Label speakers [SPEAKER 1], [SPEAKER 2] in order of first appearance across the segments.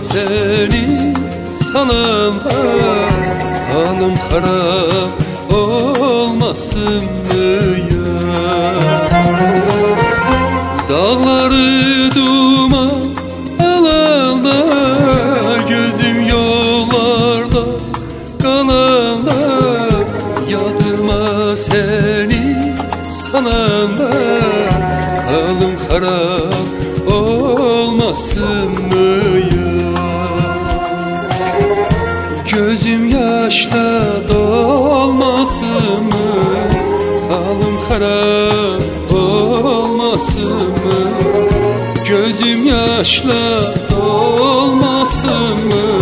[SPEAKER 1] karanlık Halım harap olmasın mı ya Dağları duman alanda Gözüm yollarda kalanda Yadıma seni sananda Halım harap olmasın yaşla dolmasın mı? Halım harap olmasın mı? Gözüm yaşla dolmasın mı?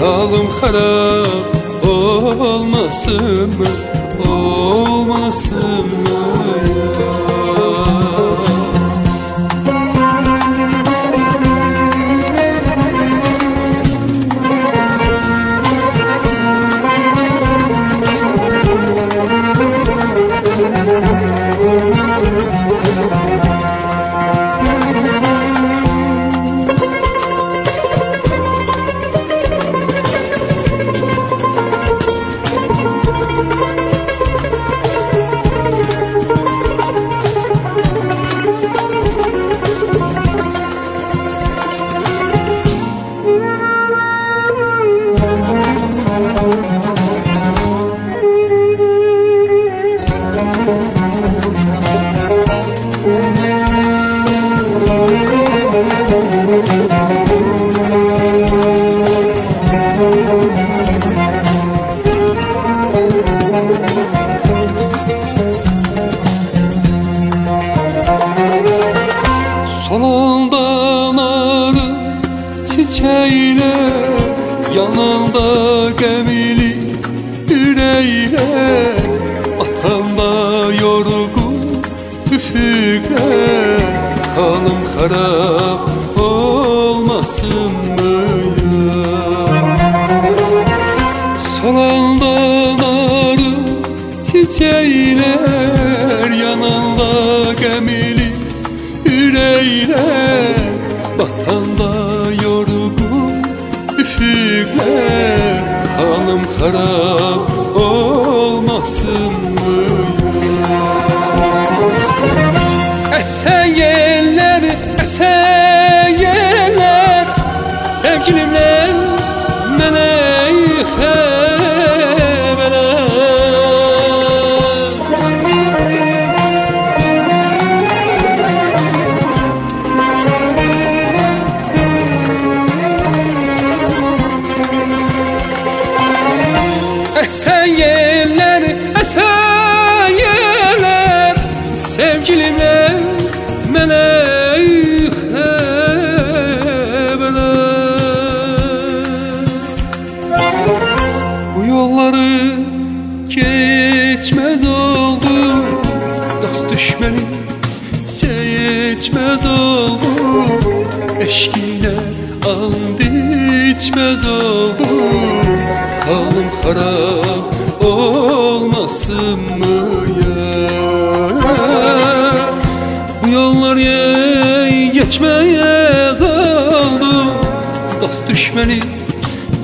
[SPEAKER 1] Halım harap olmasın mı? Olmasın mı? ya Solundan arı çiçeğiyle Yanında gemili yüreğiyle Atanda yorgun üfügle Kanım harap olmasın mı Solandan arı çiçeğiler Yanında gemili yüreğiyle Vatanda yorgun üfügle Hanım harap olmasın mı Esen yeller, esen yeller Sevgilimle Esen yeller, esen yeller Sevgilimle meleyhe Bu yolları geçmez oldu Dost düşmeni seçmez oldu Eşkine and içmez oldu Halım harap olmasın mı ya? Bu yollar ye geçmez oldu Dost düşmeni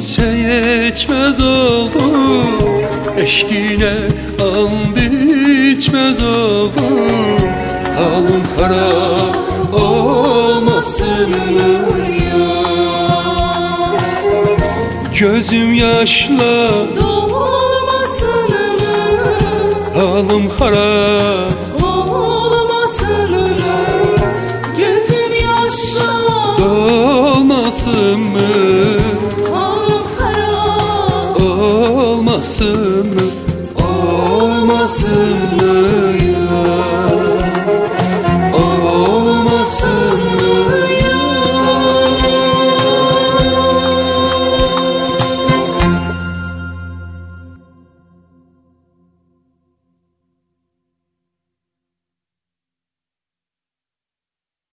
[SPEAKER 1] seçmez oldu. Eşkine and içmez oldu. Halım harap olmasın Gözüm yaşla
[SPEAKER 2] Dolmasın
[SPEAKER 1] Halım harap
[SPEAKER 2] Olmasın mı? Gözüm yaşla Dolmasın mı Halım harap
[SPEAKER 1] Olmasın mı?